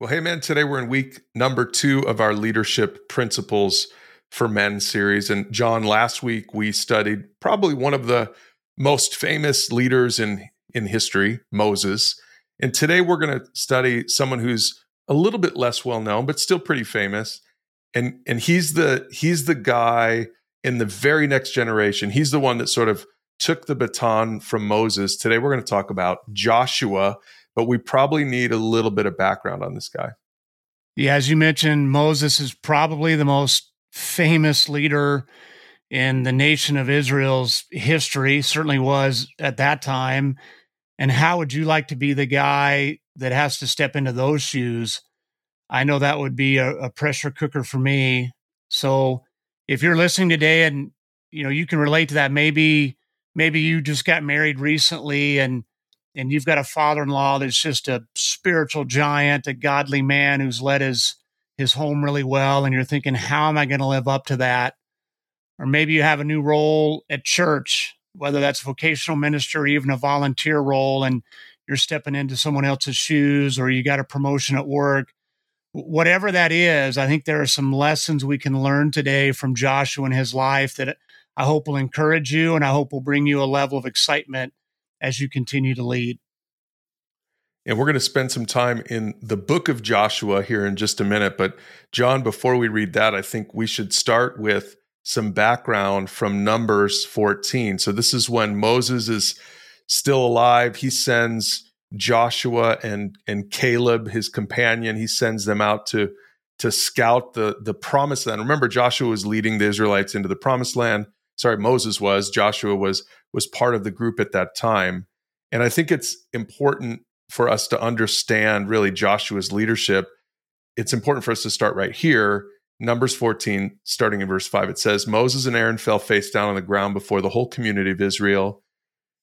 Well, hey, man, today we're in week number two of our Leadership Principles for Men series. And John, last week we studied probably one of the most famous leaders in, in history, Moses. And today we're going to study someone who's a little bit less well known, but still pretty famous. And, and he's the he's the guy in the very next generation. He's the one that sort of took the baton from Moses. Today we're going to talk about Joshua but we probably need a little bit of background on this guy. Yeah, as you mentioned, Moses is probably the most famous leader in the nation of Israel's history, certainly was at that time. And how would you like to be the guy that has to step into those shoes? I know that would be a, a pressure cooker for me. So if you're listening today and you know you can relate to that, maybe maybe you just got married recently and and you've got a father-in-law that's just a spiritual giant, a godly man who's led his his home really well, and you're thinking, how am I going to live up to that? Or maybe you have a new role at church, whether that's vocational minister or even a volunteer role, and you're stepping into someone else's shoes, or you got a promotion at work. Whatever that is, I think there are some lessons we can learn today from Joshua and his life that I hope will encourage you and I hope will bring you a level of excitement as you continue to lead. And we're going to spend some time in the book of Joshua here in just a minute. But, John, before we read that, I think we should start with some background from Numbers 14. So, this is when Moses is still alive. He sends Joshua and, and Caleb, his companion, he sends them out to, to scout the, the promised land. Remember, Joshua was leading the Israelites into the promised land. Sorry, Moses was. Joshua was was part of the group at that time. And I think it's important for us to understand really Joshua's leadership. It's important for us to start right here. Numbers 14, starting in verse 5, it says Moses and Aaron fell face down on the ground before the whole community of Israel.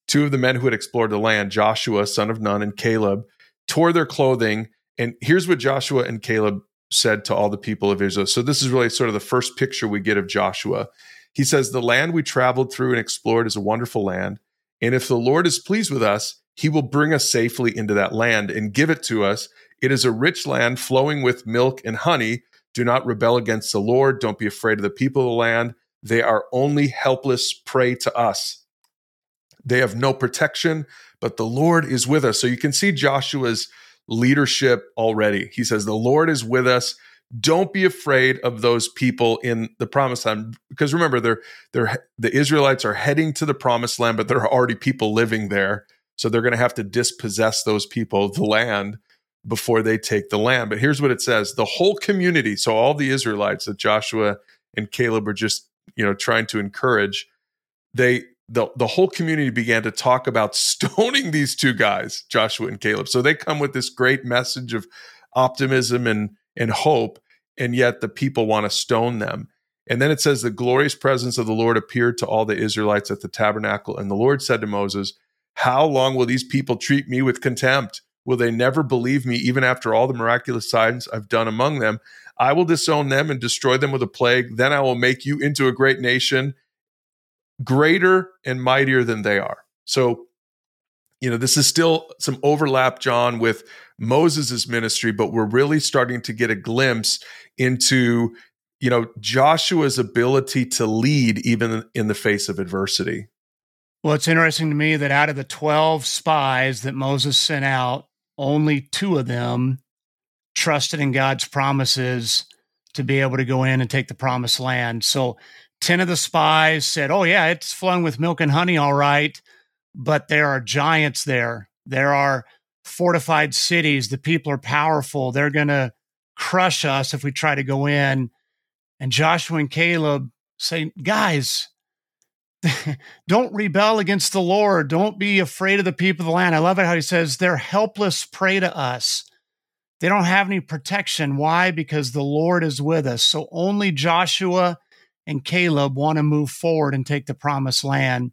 Two of the men who had explored the land, Joshua, son of Nun, and Caleb, tore their clothing. And here's what Joshua and Caleb said to all the people of Israel. So, this is really sort of the first picture we get of Joshua. He says, The land we traveled through and explored is a wonderful land. And if the Lord is pleased with us, he will bring us safely into that land and give it to us. It is a rich land flowing with milk and honey. Do not rebel against the Lord. Don't be afraid of the people of the land. They are only helpless prey to us. They have no protection, but the Lord is with us. So you can see Joshua's leadership already. He says, The Lord is with us don't be afraid of those people in the promised land because remember they're they're the Israelites are heading to the promised land but there are already people living there. So they're going to have to dispossess those people of the land before they take the land. But here's what it says the whole community so all the Israelites that Joshua and Caleb are just you know trying to encourage they the, the whole community began to talk about stoning these two guys Joshua and Caleb. So they come with this great message of optimism and and hope, and yet the people want to stone them. And then it says, The glorious presence of the Lord appeared to all the Israelites at the tabernacle. And the Lord said to Moses, How long will these people treat me with contempt? Will they never believe me, even after all the miraculous signs I've done among them? I will disown them and destroy them with a plague. Then I will make you into a great nation, greater and mightier than they are. So, you know, this is still some overlap, John, with Moses' ministry, but we're really starting to get a glimpse into, you know, Joshua's ability to lead even in the face of adversity. Well, it's interesting to me that out of the 12 spies that Moses sent out, only two of them trusted in God's promises to be able to go in and take the promised land. So 10 of the spies said, Oh, yeah, it's flowing with milk and honey, all right, but there are giants there. There are fortified cities. The people are powerful. They're going to crush us if we try to go in. And Joshua and Caleb say, guys, don't rebel against the Lord. Don't be afraid of the people of the land. I love it how he says they're helpless prey to us. They don't have any protection. Why? Because the Lord is with us. So only Joshua and Caleb want to move forward and take the promised land.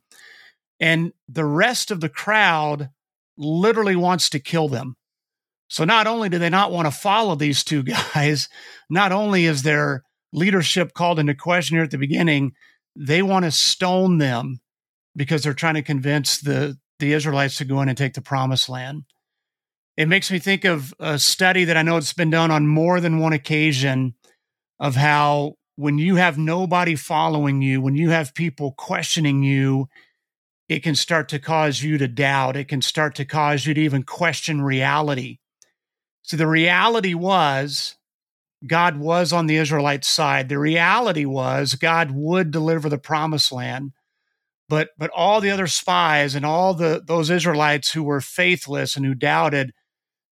And the rest of the crowd literally wants to kill them. So not only do they not want to follow these two guys, not only is their leadership called into question here at the beginning, they want to stone them because they're trying to convince the the Israelites to go in and take the promised land. it makes me think of a study that I know it's been done on more than one occasion of how when you have nobody following you, when you have people questioning you, it can start to cause you to doubt. It can start to cause you to even question reality. So the reality was God was on the Israelite side. The reality was God would deliver the promised land. But but all the other spies and all the those Israelites who were faithless and who doubted,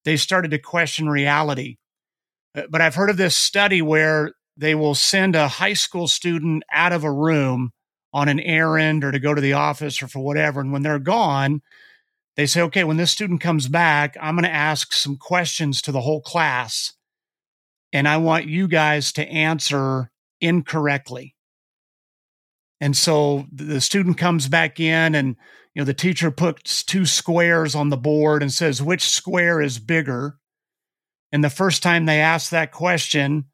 they started to question reality. Uh, but I've heard of this study where they will send a high school student out of a room on an errand or to go to the office or for whatever. And when they're gone, they say, okay, when this student comes back, I'm going to ask some questions to the whole class. And I want you guys to answer incorrectly. And so the student comes back in and you know the teacher puts two squares on the board and says which square is bigger. And the first time they ask that question,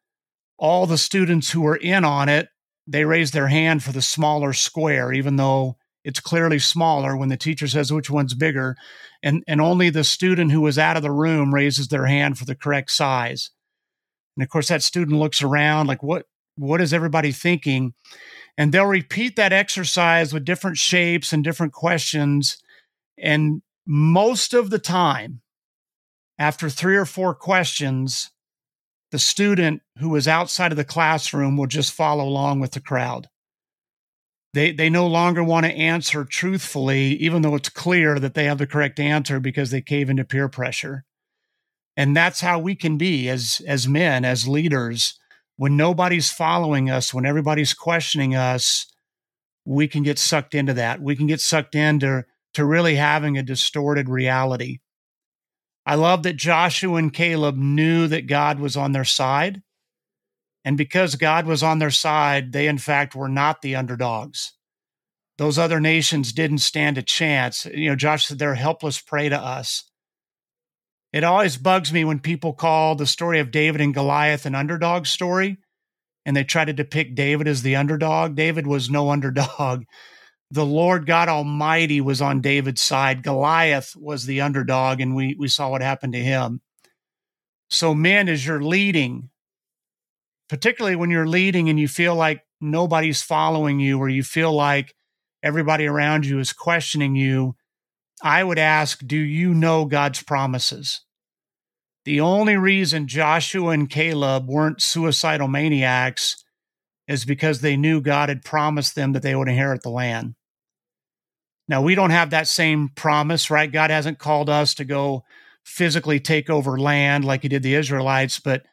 all the students who were in on it, they raise their hand for the smaller square even though it's clearly smaller when the teacher says which one's bigger and and only the student who was out of the room raises their hand for the correct size. And of course that student looks around like what what is everybody thinking? and they'll repeat that exercise with different shapes and different questions. And most of the time, after three or four questions, the student who is outside of the classroom will just follow along with the crowd. They, they no longer want to answer truthfully, even though it's clear that they have the correct answer because they cave into peer pressure. And that's how we can be as, as men, as leaders when nobody's following us, when everybody's questioning us, we can get sucked into that. We can get sucked into to really having a distorted reality. I love that Joshua and Caleb knew that God was on their side. And because God was on their side, they in fact were not the underdogs. Those other nations didn't stand a chance. You know, Josh said they're helpless prey to us. It always bugs me when people call the story of David and Goliath an underdog story and they try to depict David as the underdog. David was no underdog. The Lord God Almighty was on David's side. Goliath was the underdog, and we, we saw what happened to him. So, men, as you're leading, particularly when you're leading and you feel like nobody's following you or you feel like everybody around you is questioning you, I would ask, do you know God's promises? The only reason Joshua and Caleb weren't suicidal maniacs is because they knew God had promised them that they would inherit the land. Now, we don't have that same promise, right? God hasn't called us to go physically take over land like he did the Israelites, but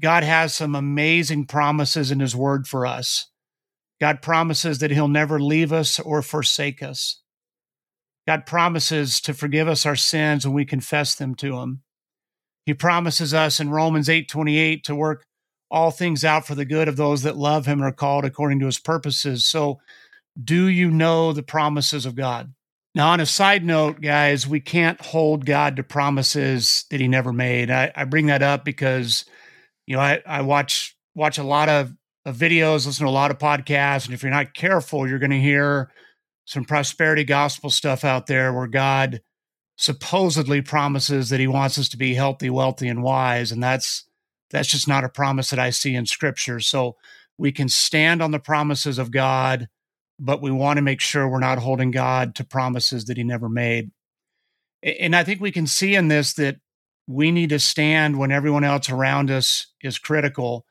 God has some amazing promises in his word for us. God promises that he'll never leave us or forsake us. God promises to forgive us our sins when we confess them to him. He promises us in Romans 8:28 to work all things out for the good of those that love him and are called according to his purposes. So, do you know the promises of God? Now, on a side note, guys, we can't hold God to promises that he never made. I, I bring that up because, you know, I, I watch watch a lot of, of videos, listen to a lot of podcasts, and if you're not careful, you're going to hear some prosperity gospel stuff out there where God supposedly promises that he wants us to be healthy, wealthy, and wise. And that's that's just not a promise that I see in scripture. So we can stand on the promises of God, but we want to make sure we're not holding God to promises that he never made. And I think we can see in this that we need to stand when everyone else around us is critical.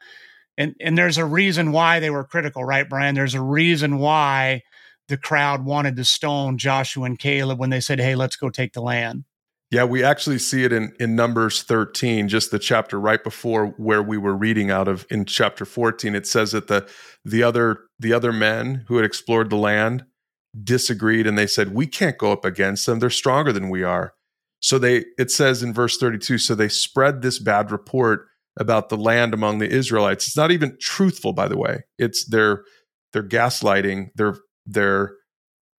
And and there's a reason why they were critical, right, Brian? There's a reason why the crowd wanted to stone Joshua and Caleb when they said, "Hey, let's go take the land." Yeah, we actually see it in in Numbers 13, just the chapter right before where we were reading out of in chapter 14. It says that the the other the other men who had explored the land disagreed and they said, "We can't go up against them. They're stronger than we are." So they it says in verse 32, so they spread this bad report about the land among the Israelites. It's not even truthful by the way. It's they're they're gaslighting, they're they're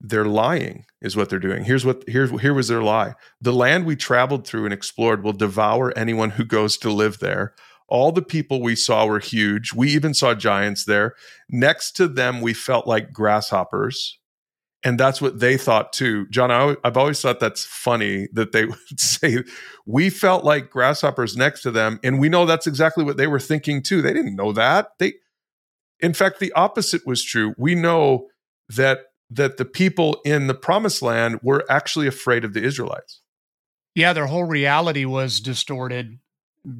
they're lying is what they're doing here's what here's here was their lie the land we traveled through and explored will devour anyone who goes to live there all the people we saw were huge we even saw giants there next to them we felt like grasshoppers and that's what they thought too. John, I, have always thought that's funny that they would say, We felt like grasshoppers next to them. And we know that's exactly what they were thinking too. They didn't know that. They, in fact, the opposite was true. We know that that the people in the promised land were actually afraid of the Israelites. Yeah, their whole reality was distorted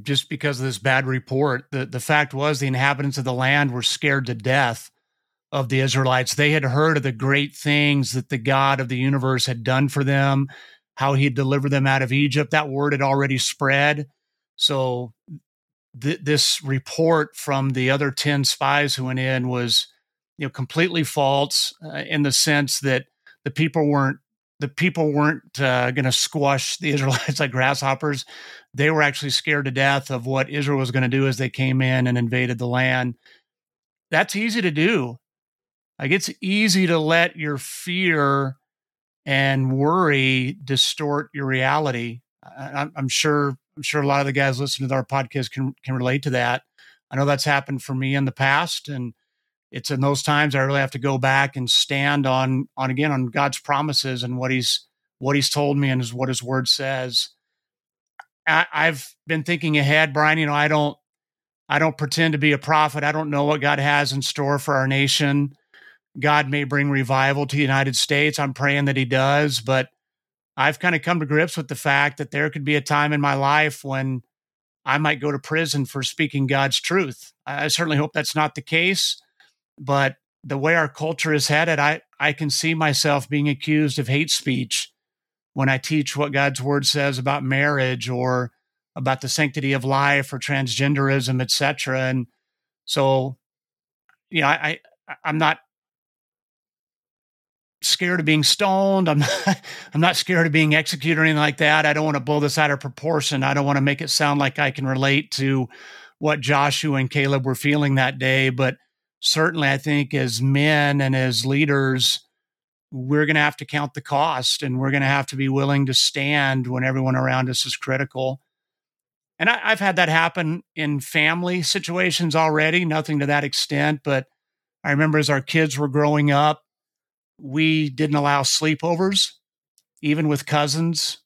just because of this bad report. The the fact was the inhabitants of the land were scared to death of the Israelites. They had heard of the great things that the God of the universe had done for them, how he had delivered them out of Egypt. That word had already spread. So th- this report from the other 10 spies who went in was you know completely false uh, in the sense that the people weren't the people weren't uh, going to squash the Israelites like grasshoppers. They were actually scared to death of what Israel was going to do as they came in and invaded the land. That's easy to do. Like it's easy to let your fear and worry distort your reality. I, am sure. I'm sure a lot of the guys listening to our podcast can can relate to that. I know that's happened for me in the past, and it's in those times I really have to go back and stand on on again on God's promises and what He's what He's told me and is what His Word says. I, I've been thinking ahead, Brian. You know, I don't I don't pretend to be a prophet. I don't know what God has in store for our nation. God may bring revival to the United States. I'm praying that He does, but I've kind of come to grips with the fact that there could be a time in my life when I might go to prison for speaking God's truth. I certainly hope that's not the case, but the way our culture is headed, I, I can see myself being accused of hate speech when I teach what God's word says about marriage or about the sanctity of life or transgenderism, etc. And so, you know, I, I I'm not scared of being stoned. I'm not, I'm not scared of being executed or anything like that. I don't want to blow this out of proportion. I don't want to make it sound like I can relate to what Joshua and Caleb were feeling that day. But certainly, I think as men and as leaders, we're going to have to count the cost and we're going to have to be willing to stand when everyone around us is critical. And I, I've had that happen in family situations already, nothing to that extent. But I remember as our kids were growing up, we didn't allow sleepovers, even with cousins.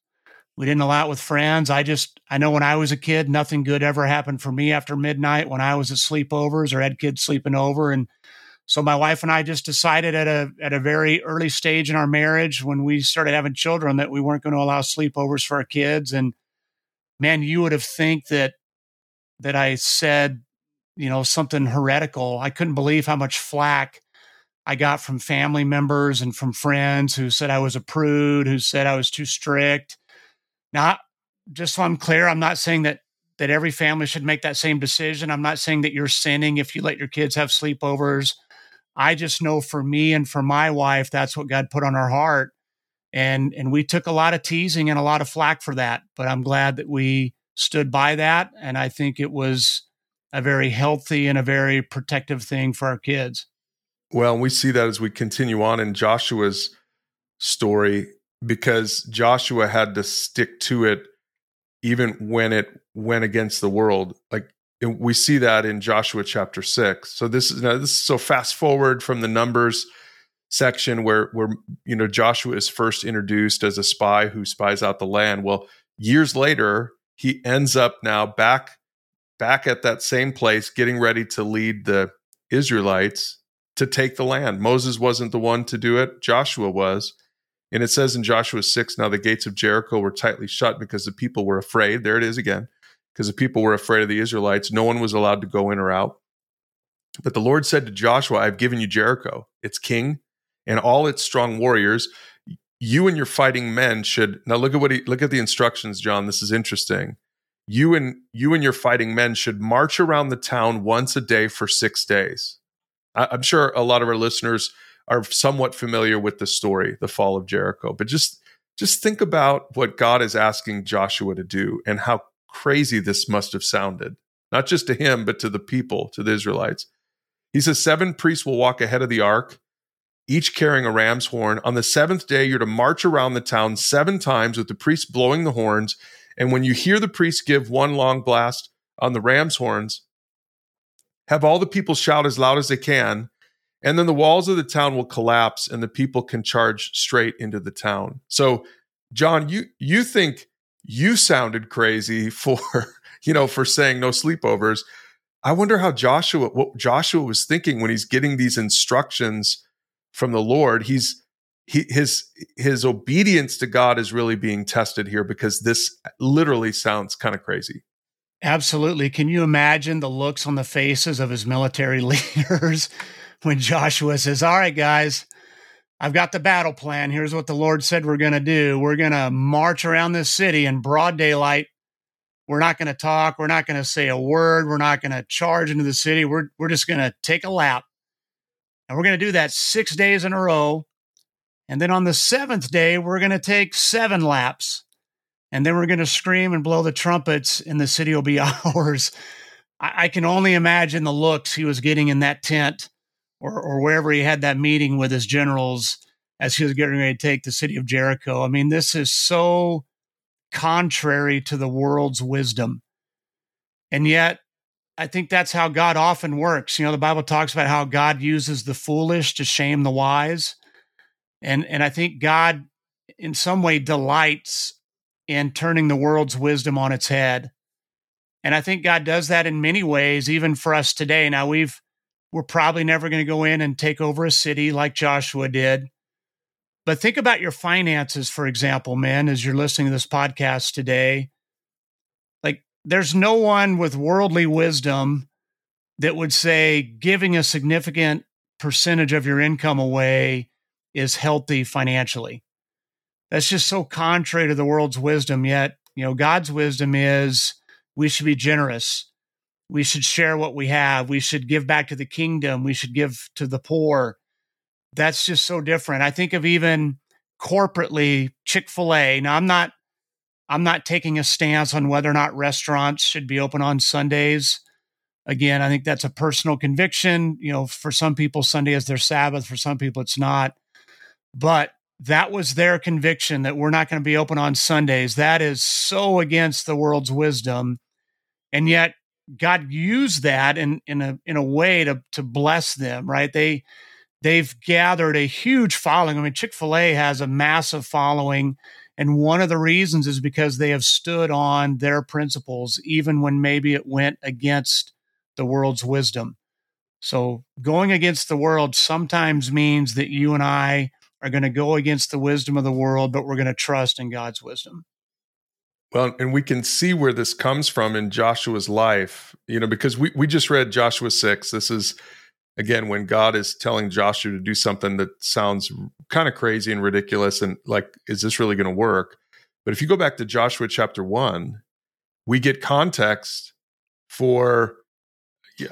We didn't allow it with friends. I just, I know when I was a kid, nothing good ever happened for me after midnight when I was at sleepovers or had kids sleeping over. And so my wife and I just decided at a at a very early stage in our marriage when we started having children that we weren't going to allow sleepovers for our kids. And man, you would have think that that I said, you know, something heretical. I couldn't believe how much flack I got from family members and from friends who said I was a prude, who said I was too strict. Now, just so I'm clear, I'm not saying that that every family should make that same decision. I'm not saying that you're sinning if you let your kids have sleepovers. I just know for me and for my wife, that's what God put on our heart. And and we took a lot of teasing and a lot of flack for that. But I'm glad that we stood by that. And I think it was a very healthy and a very protective thing for our kids. Well, we see that as we continue on in Joshua's story because Joshua had to stick to it even when it went against the world. Like we see that in Joshua chapter 6. So this is now this is so fast forward from the numbers section where where you know Joshua is first introduced as a spy who spies out the land. Well, years later, he ends up now back back at that same place getting ready to lead the Israelites to take the land. Moses wasn't the one to do it, Joshua was. And it says in Joshua 6 now the gates of Jericho were tightly shut because the people were afraid. There it is again. Because the people were afraid of the Israelites. No one was allowed to go in or out. But the Lord said to Joshua, I've given you Jericho, its king, and all its strong warriors. You and your fighting men should now look at what he look at the instructions, John. This is interesting. You and you and your fighting men should march around the town once a day for six days. I'm sure a lot of our listeners are somewhat familiar with the story, the fall of Jericho, but just just think about what God is asking Joshua to do and how crazy this must have sounded, not just to him, but to the people, to the Israelites. He says, Seven priests will walk ahead of the ark, each carrying a ram's horn. On the seventh day, you're to march around the town seven times with the priests blowing the horns. And when you hear the priests give one long blast on the ram's horns, have all the people shout as loud as they can. And then the walls of the town will collapse and the people can charge straight into the town. So, John, you you think you sounded crazy for, you know, for saying no sleepovers. I wonder how Joshua what Joshua was thinking when he's getting these instructions from the Lord. He's he, his his obedience to God is really being tested here because this literally sounds kind of crazy. Absolutely. Can you imagine the looks on the faces of his military leaders when Joshua says, All right, guys, I've got the battle plan. Here's what the Lord said we're going to do. We're going to march around this city in broad daylight. We're not going to talk. We're not going to say a word. We're not going to charge into the city. We're, we're just going to take a lap. And we're going to do that six days in a row. And then on the seventh day, we're going to take seven laps. And then we're going to scream and blow the trumpets, and the city will be ours. I, I can only imagine the looks he was getting in that tent or, or wherever he had that meeting with his generals as he was getting ready to take the city of Jericho. I mean, this is so contrary to the world's wisdom. And yet, I think that's how God often works. You know, the Bible talks about how God uses the foolish to shame the wise. And and I think God in some way delights in turning the world's wisdom on its head. And I think God does that in many ways even for us today. Now we've we're probably never going to go in and take over a city like Joshua did. But think about your finances, for example, man, as you're listening to this podcast today. Like, there's no one with worldly wisdom that would say giving a significant percentage of your income away is healthy financially. That's just so contrary to the world's wisdom. Yet, you know, God's wisdom is we should be generous we should share what we have. We should give back to the kingdom. We should give to the poor. That's just so different. I think of even corporately chick-fil-a. Now i'm not i'm not taking a stance on whether or not restaurants should be open on sundays. Again i think that's a personal conviction. You know for some people sunday is their sabbath. For some people it's not. But that was their conviction that we're not going to be open on sundays. That is so against the world's wisdom. And yet God used that in in a in a way to to bless them, right? They they've gathered a huge following. I mean, Chick-fil-A has a massive following. And one of the reasons is because they have stood on their principles, even when maybe it went against the world's wisdom. So going against the world sometimes means that you and I are going to go against the wisdom of the world, but we're going to trust in God's wisdom. Well, and we can see where this comes from in Joshua's life, you know, because we, we just read Joshua 6. This is, again, when God is telling Joshua to do something that sounds kind of crazy and ridiculous and like, is this really going to work? But if you go back to Joshua chapter 1, we get context for,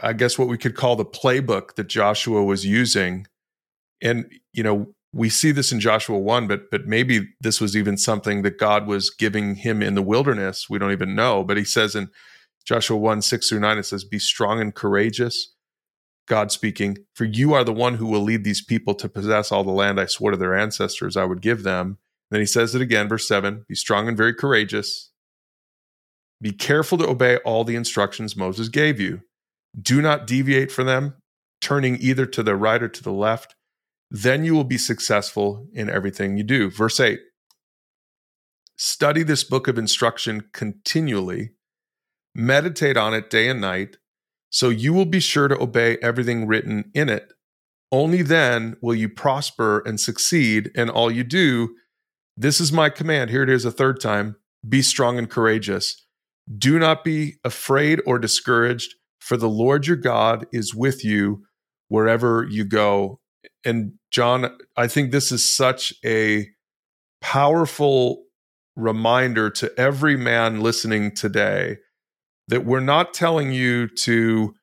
I guess, what we could call the playbook that Joshua was using. And, you know, we see this in Joshua 1 but but maybe this was even something that God was giving him in the wilderness. We don't even know but he says in Joshua 1 6 through 9 it says be strong and courageous God speaking for you are the one who will lead these people to possess all the land I swore to their ancestors I would give them. And then he says it again verse 7 be strong and very courageous. Be careful to obey all the instructions Moses gave you. Do not deviate from them turning either to the right or to the left then you will be successful in everything you do. Verse 8 Study this book of instruction continually, meditate on it day and night, so you will be sure to obey everything written in it. Only then will you prosper and succeed in all you do. This is my command. Here it is a third time be strong and courageous. Do not be afraid or discouraged, for the Lord your God is with you wherever you go and John, I think this is such a powerful reminder to every man listening today that we're not telling you to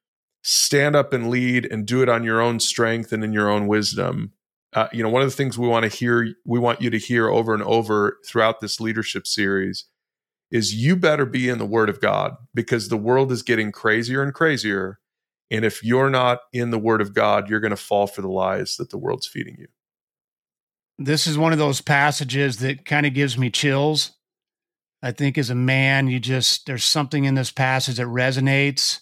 stand up and lead and do it on your own strength and in your own wisdom. Uh, you know, one of the things we want to hear, we want you to hear over and over throughout this leadership series is you better be in the Word of God because the world is getting crazier and crazier. And if you're not in the word of God, you're going to fall for the lies that the world's feeding you. This is one of those passages that kind of gives me chills. I think as a man, you just, there's something in this passage that resonates.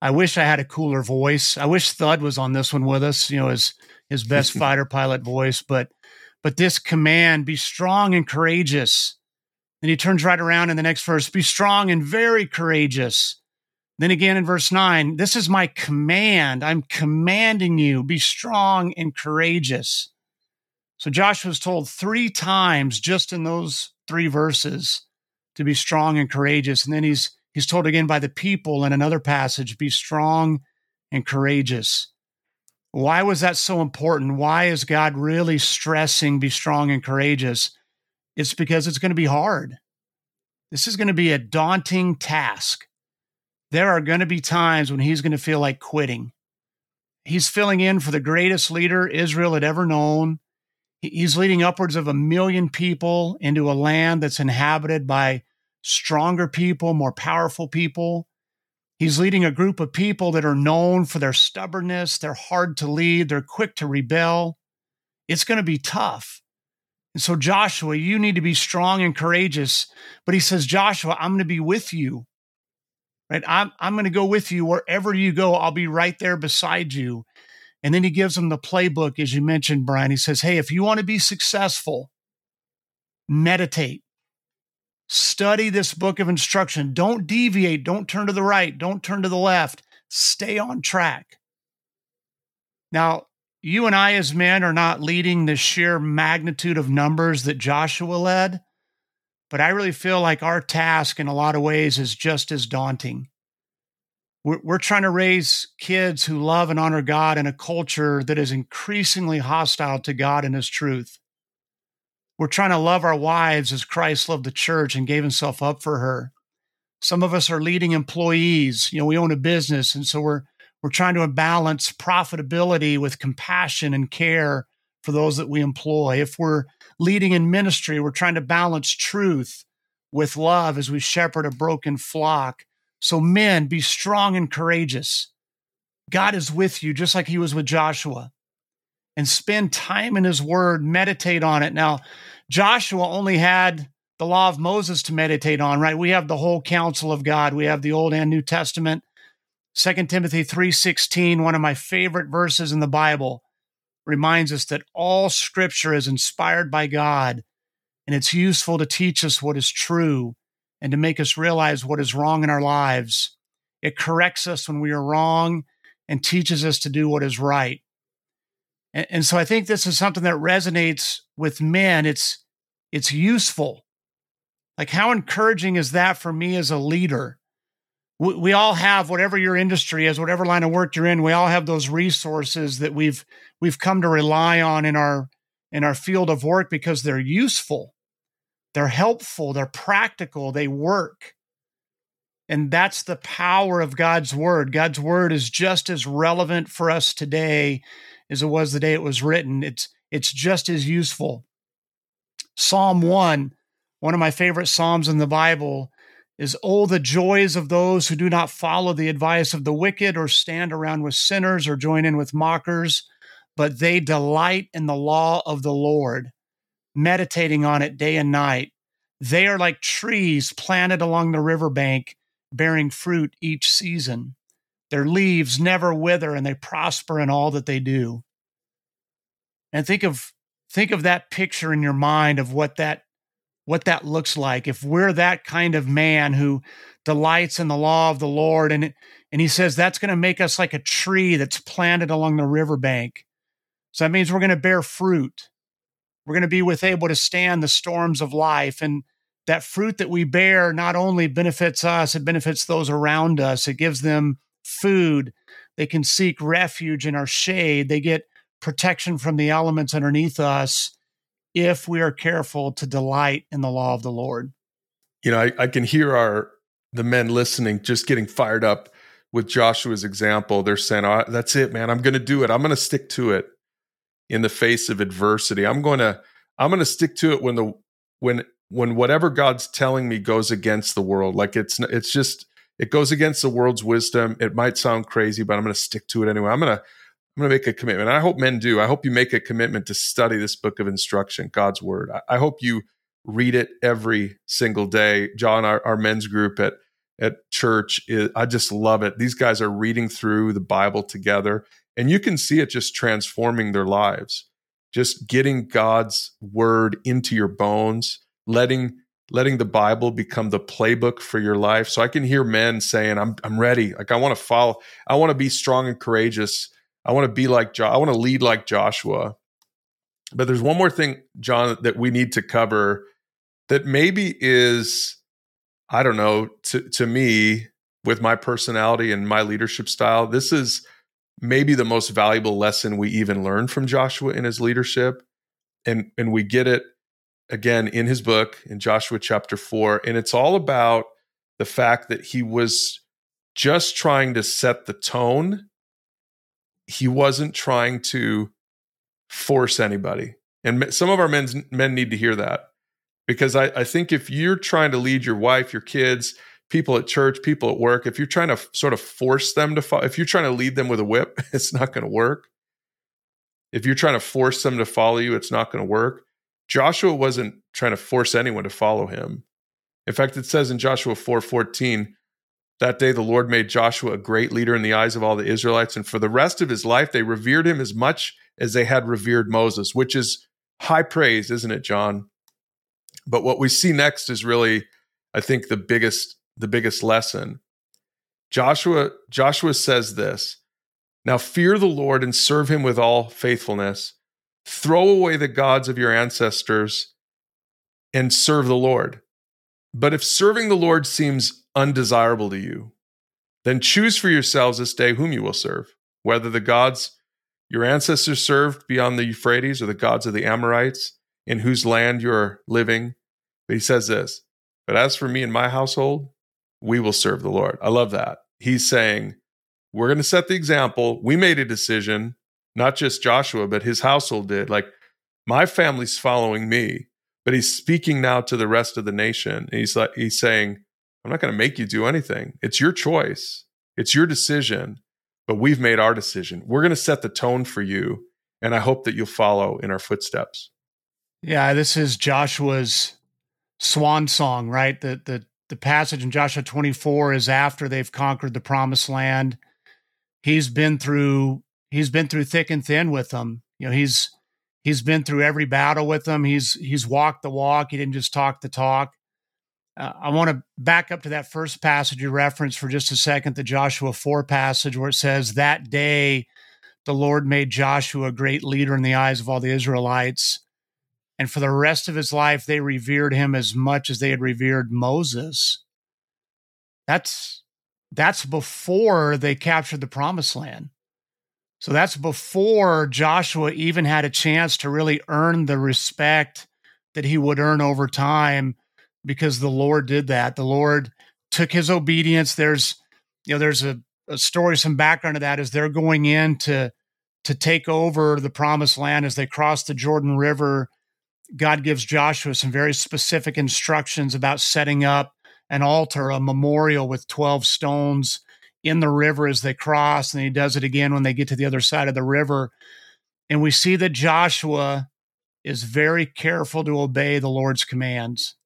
I wish I had a cooler voice. I wish Thud was on this one with us, you know, his his best fighter pilot voice, but but this command, be strong and courageous. Then he turns right around in the next verse, be strong and very courageous. Then again in verse 9, this is my command. I'm commanding you, be strong and courageous. So Joshua was told three times just in those three verses to be strong and courageous. And then he's he's told again by the people in another passage, be strong and courageous. Why was that so important? Why is God really stressing be strong and courageous? It's because it's going to be hard. This is going to be a daunting task. There are going to be times when he's going to feel like quitting. He's filling in for the greatest leader Israel had ever known. He's leading upwards of a million people into a land that's inhabited by stronger people, more powerful people. He's leading a group of people that are known for their stubbornness. They're hard to lead, they're quick to rebel. It's going to be tough. And so, Joshua, you need to be strong and courageous. But he says, Joshua, I'm going to be with you. Right? I'm, I'm going to go with you wherever you go. I'll be right there beside you. And then he gives them the playbook, as you mentioned, Brian. He says, Hey, if you want to be successful, meditate, Study this book of instruction. Don't deviate. Don't turn to the right. Don't turn to the left. Stay on track. Now, you and I, as men, are not leading the sheer magnitude of numbers that Joshua led, but I really feel like our task in a lot of ways is just as daunting. We're, we're trying to raise kids who love and honor God in a culture that is increasingly hostile to God and His truth. We're trying to love our wives as Christ loved the church and gave himself up for her. Some of us are leading employees. You know, we own a business, and so we're we're trying to balance profitability with compassion and care for those that we employ. If we're leading in ministry, we're trying to balance truth with love as we shepherd a broken flock. So, men, be strong and courageous. God is with you, just like he was with Joshua and spend time in his word, meditate on it. Now, Joshua only had the law of Moses to meditate on, right? We have the whole counsel of God. We have the Old and New Testament. 2 Timothy 3:16, one of my favorite verses in the Bible, reminds us that all scripture is inspired by God and it's useful to teach us what is true and to make us realize what is wrong in our lives. It corrects us when we are wrong and teaches us to do what is right. And, and so I think this is something that resonates with men. It's it's useful. Like how encouraging is that for me as a leader? We, all have whatever your industry is, whatever line of work you're in. We all have those resources that we've we've come to rely on in our in our field of work because they're useful, they're helpful, they're practical, they work. And that's the power of God's word. God's word is just as relevant for us today as it was the day it was written. It's it's just as useful. Psalm 1, one of my favorite psalms in the Bible, is Oh, the joys of those who do not follow the advice of the wicked or stand around with sinners or join in with mockers, but they delight in the law of the Lord, meditating on it day and night. They are like trees planted along the riverbank, bearing fruit each season. Their leaves never wither and they prosper in all that they do. And think of think of that picture in your mind of what that what that looks like if we're that kind of man who delights in the law of the Lord and and he says that's going to make us like a tree that's planted along the riverbank. So that means we're going to bear fruit. We're going to be with able to stand the storms of life and that fruit that we bear not only benefits us, it benefits those around us. It gives them food. They can seek refuge in our shade. They get protection from the elements underneath us if we are careful to delight in the law of the Lord. You know, I, I can hear our the men listening just getting fired up with Joshua's example. They're saying, oh, "That's it, man. I'm going to do it. I'm going to stick to it in the face of adversity. I'm going to I'm going to stick to it when the when when whatever God's telling me goes against the world. Like it's it's just it goes against the world's wisdom. It might sound crazy, but I'm going to stick to it anyway. I'm going to I'm going to make a commitment. And I hope men do. I hope you make a commitment to study this book of instruction, God's word. I, I hope you read it every single day. John, our, our men's group at at church. Is, I just love it. These guys are reading through the Bible together, and you can see it just transforming their lives. Just getting God's word into your bones, letting letting the Bible become the playbook for your life. So I can hear men saying, "I'm I'm ready. Like I want to follow. I want to be strong and courageous. I want to be like jo- I want to lead like Joshua." But there's one more thing, John, that we need to cover that maybe is I don't know, to to me with my personality and my leadership style, this is maybe the most valuable lesson we even learn from Joshua in his leadership. And and we get it again in his book in Joshua chapter 4 and it's all about the fact that he was just trying to set the tone. He wasn't trying to force anybody. And some of our men's, men need to hear that because I, I think if you're trying to lead your wife, your kids, people at church, people at work, if you're trying to sort of force them to follow, if you're trying to lead them with a whip, it's not going to work. If you're trying to force them to follow you, it's not going to work. Joshua wasn't trying to force anyone to follow him. In fact, it says in Joshua 4:14, that day the Lord made Joshua a great leader in the eyes of all the Israelites, and for the rest of his life they revered him as much as they had revered Moses, which is high praise, isn't it, John? But what we see next is really, I think, the biggest the biggest lesson. Joshua Joshua says this. Now fear the Lord and serve him with all faithfulness. Throw away the gods of your ancestors and serve the Lord. But if serving the Lord seems undesirable to you, then choose for yourselves this day whom you will serve, whether the gods your ancestors served beyond the Euphrates or the gods of the Amorites in whose land you're living. But he says this, but as for me and my household, we will serve the Lord. I love that. He's saying, we're going to set the example. We made a decision, not just Joshua, but his household did. Like, my family's following me, but he's speaking now to the rest of the nation. He's like, he's saying, I'm not going to make you do anything. It's your choice. It's your decision, but we've made our decision. We're going to set the tone for you. And I hope that you'll follow in our footsteps. Yeah, this is Joshua's swan song, right? The the the passage in Joshua 24 is after they've conquered the promised land. He's been through he's been through thick and thin with them. You know, he's he's been through every battle with them. He's he's walked the walk. He didn't just talk the talk. Uh, I want to back up to that first passage you referenced for just a second, the Joshua 4 passage where it says, That day the Lord made Joshua a great leader in the eyes of all the Israelites. And for the rest of his life, they revered him as much as they had revered Moses. That's that's before they captured the promised land. So that's before Joshua even had a chance to really earn the respect that he would earn over time because the Lord did that. The Lord took his obedience. There's you know there's a, a story, some background to that is they're going in to to take over the promised land as they cross the Jordan River God gives Joshua some very specific instructions about setting up an altar, a memorial with 12 stones in the river as they cross. And he does it again when they get to the other side of the river. And we see that Joshua is very careful to obey the Lord's commands.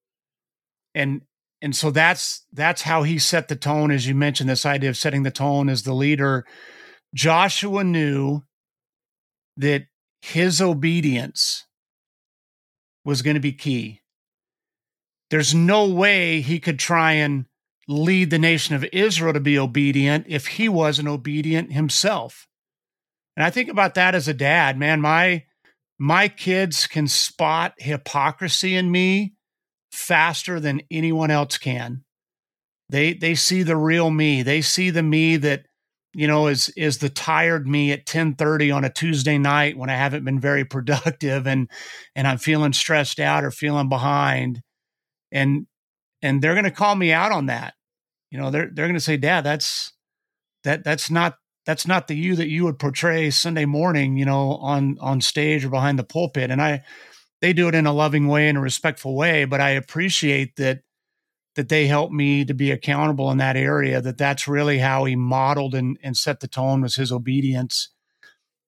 And and so that's that's how he set the tone as you mentioned this idea of setting the tone as the leader. Joshua knew that his obedience was going to be key. There's no way he could try and lead the nation of Israel to be obedient if he wasn't obedient himself. And I think about that as a dad, man, my my kids can spot hypocrisy in me faster than anyone else can. They they see the real me. They see the me that you know is is the tired me at 10:30 on a Tuesday night when I haven't been very productive and and I'm feeling stressed out or feeling behind and and they're going to call me out on that you know they're they're going to say dad that's that that's not that's not the you that you would portray Sunday morning you know on on stage or behind the pulpit. And I they do it in a loving way and a respectful way but I appreciate that that they helped me to be accountable in that area that that's really how he modeled and, and set the tone was his obedience.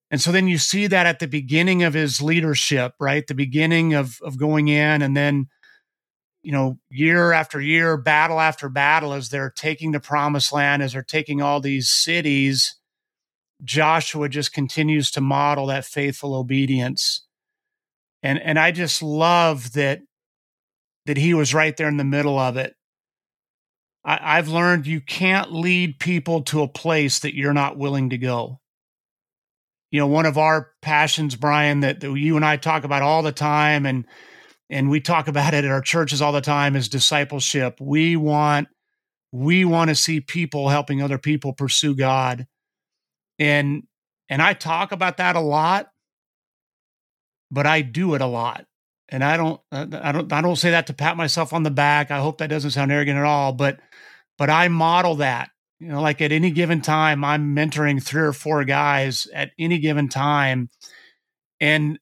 And so then you see that at the beginning of his leadership right? The beginning of of going in and then you know, year after year, battle after battle, as they're taking the promised land, as they're taking all these cities, Joshua just continues to model that faithful obedience. And and I just love that that he was right there in the middle of it. I, I've learned you can't lead people to a place that you're not willing to go. You know, one of our passions, Brian, that, that you and I talk about all the time, and and we talk about it at our churches all the time, is discipleship. We want we want to see people helping other people pursue God and and I talk about that a lot, but I do it a lot. And I don't uh, I don't I don't say that to pat myself on the back. I hope that doesn't sound arrogant at all, but but I model that. You know, like at any given time, I'm mentoring three or four guys at any given time. And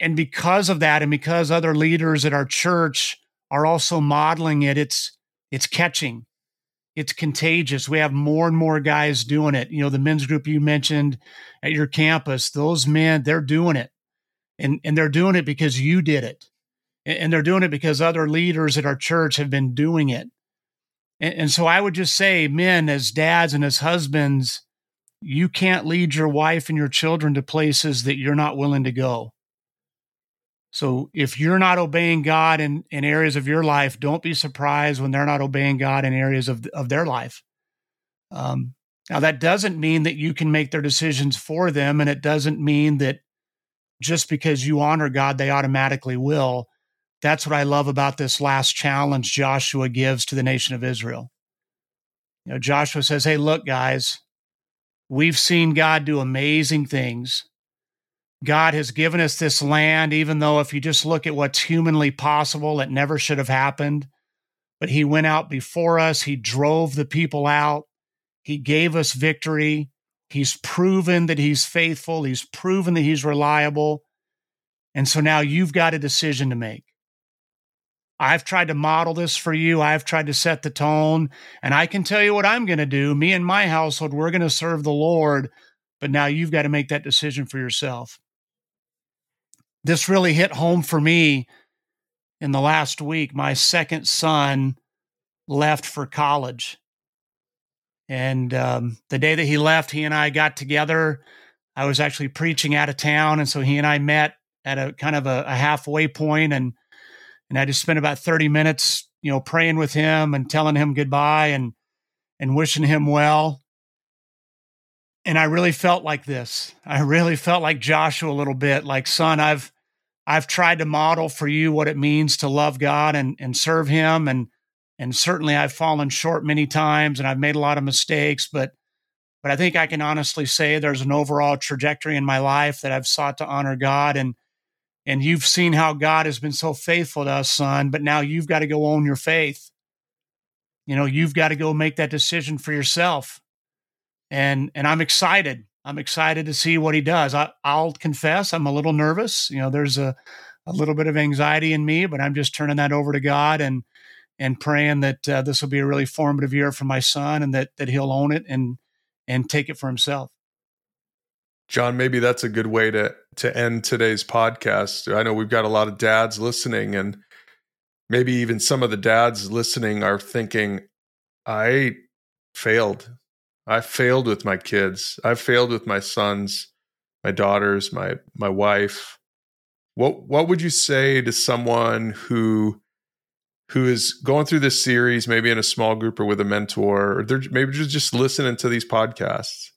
and because of that and because other leaders at our church are also modeling it, it's it's catching it's contagious. We have more and more guys doing it. You know, the men's group you mentioned at your campus, those men, they're doing it. And and they're doing it because you did it. And they're doing it because other leaders at our church have been doing it. And, and so I would just say, men, as dads and as husbands, you can't lead your wife and your children to places that you're not willing to go. So if you're not obeying God in, in areas of your life, don't be surprised when they're not obeying God in areas of, of their life. Um, now, that doesn't mean that you can make their decisions for them. And it doesn't mean that just because you honor God, they automatically will. That's what I love about this last challenge Joshua gives to the nation of Israel. You know, Joshua says, Hey, look, guys, we've seen God do amazing things. God has given us this land, even though if you just look at what's humanly possible, it never should have happened. But He went out before us, He drove the people out, He gave us victory. He's proven that He's faithful, He's proven that He's reliable. And so now you've got a decision to make. I've tried to model this for you. I've tried to set the tone. And I can tell you what I'm going to do. Me and my household, we're going to serve the Lord. But now you've got to make that decision for yourself this really hit home for me in the last week. My second son left for college. And um, the day that he left, he and I got together. I was actually preaching out of town. And so he and I met at a kind of a, a halfway point and and I just spent about 30 minutes, you know, praying with him and telling him goodbye and and wishing him well. And I really felt like this. I really felt like Joshua a little bit, like, son, I've I've tried to model for you what it means to love God and, and serve Him. And, and certainly I've fallen short many times and I've made a lot of mistakes, but, but I think I can honestly say there's an overall trajectory in my life that I've sought to honor God. And, and you've seen how God has been so faithful to us, son, but now you've got to go own your faith. You know, you've got to go make that decision for yourself. And, and I'm excited. I'm excited to see what he does. I, will confess, I'm a little nervous. You know, there's a, a little bit of anxiety in me, but I'm just turning that over to God and and praying that uh, this will be a really formative year for my son and that that he'll own it and and take it for himself. John, maybe that's a good way to to end today's podcast. I know we've got a lot of dads listening and maybe even some of the dads listening are thinking I failed I failed with my kids. I failed with my sons, my daughters, my my wife. What what would you say to someone who who is going through this series, maybe in a small group or with a mentor, or they're maybe just, just listening to these podcasts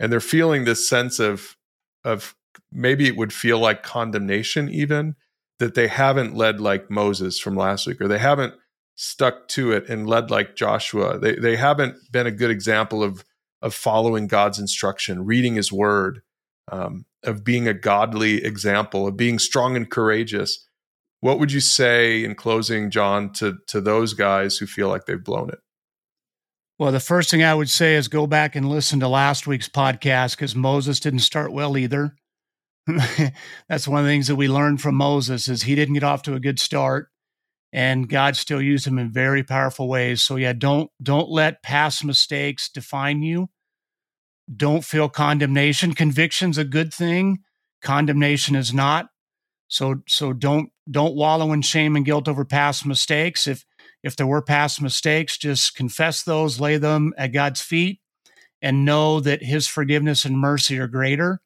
and they're feeling this sense of of maybe it would feel like condemnation even that they haven't led like Moses from last week or they haven't stuck to it and led like Joshua. They they haven't been a good example of of following God's instruction, reading His Word, um, of being a godly example, of being strong and courageous. What would you say in closing, John, to to those guys who feel like they've blown it? Well, the first thing I would say is go back and listen to last week's podcast because Moses didn't start well either. That's one of the things that we learned from Moses is he didn't get off to a good start and God still used him in very powerful ways. So yeah, don't don't let past mistakes define you. Don't feel condemnation. Conviction's a good thing. Condemnation is not. So so don't don't wallow in shame and guilt over past mistakes. If if there were past mistakes, just confess those, lay them at God's feet, and know that His forgiveness and mercy are greater.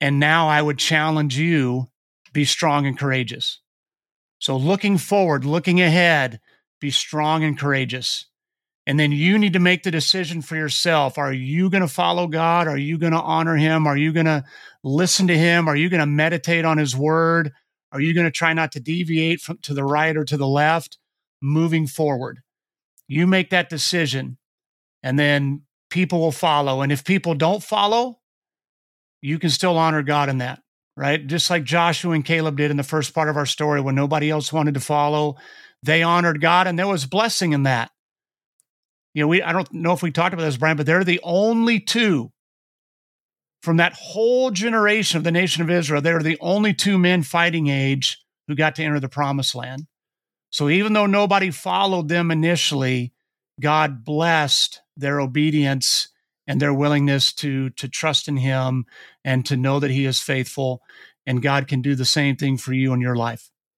And now I would challenge you be strong and courageous. So, looking forward, looking ahead, be strong and courageous. And then you need to make the decision for yourself. Are you going to follow God? Are you going to honor Him? Are you going to listen to Him? Are you going to meditate on His word? Are you going to try not to deviate from to the right or to the left? moving forward. You make that decision, and then people will follow. And if people don't follow, you can still honor God in that, right? Just like Joshua and Caleb did in the first part of our story when nobody else wanted to follow, they honored God, and there was blessing in that. You know, we I don't know if we talked about this, Brian, but they're the only two from that whole generation of the nation of Israel. They're the only two men fighting age who got to enter the promised land. So even though nobody followed them initially, God blessed their obedience and their willingness to to trust in him and to know that he is faithful and God can do the same thing for you in your life.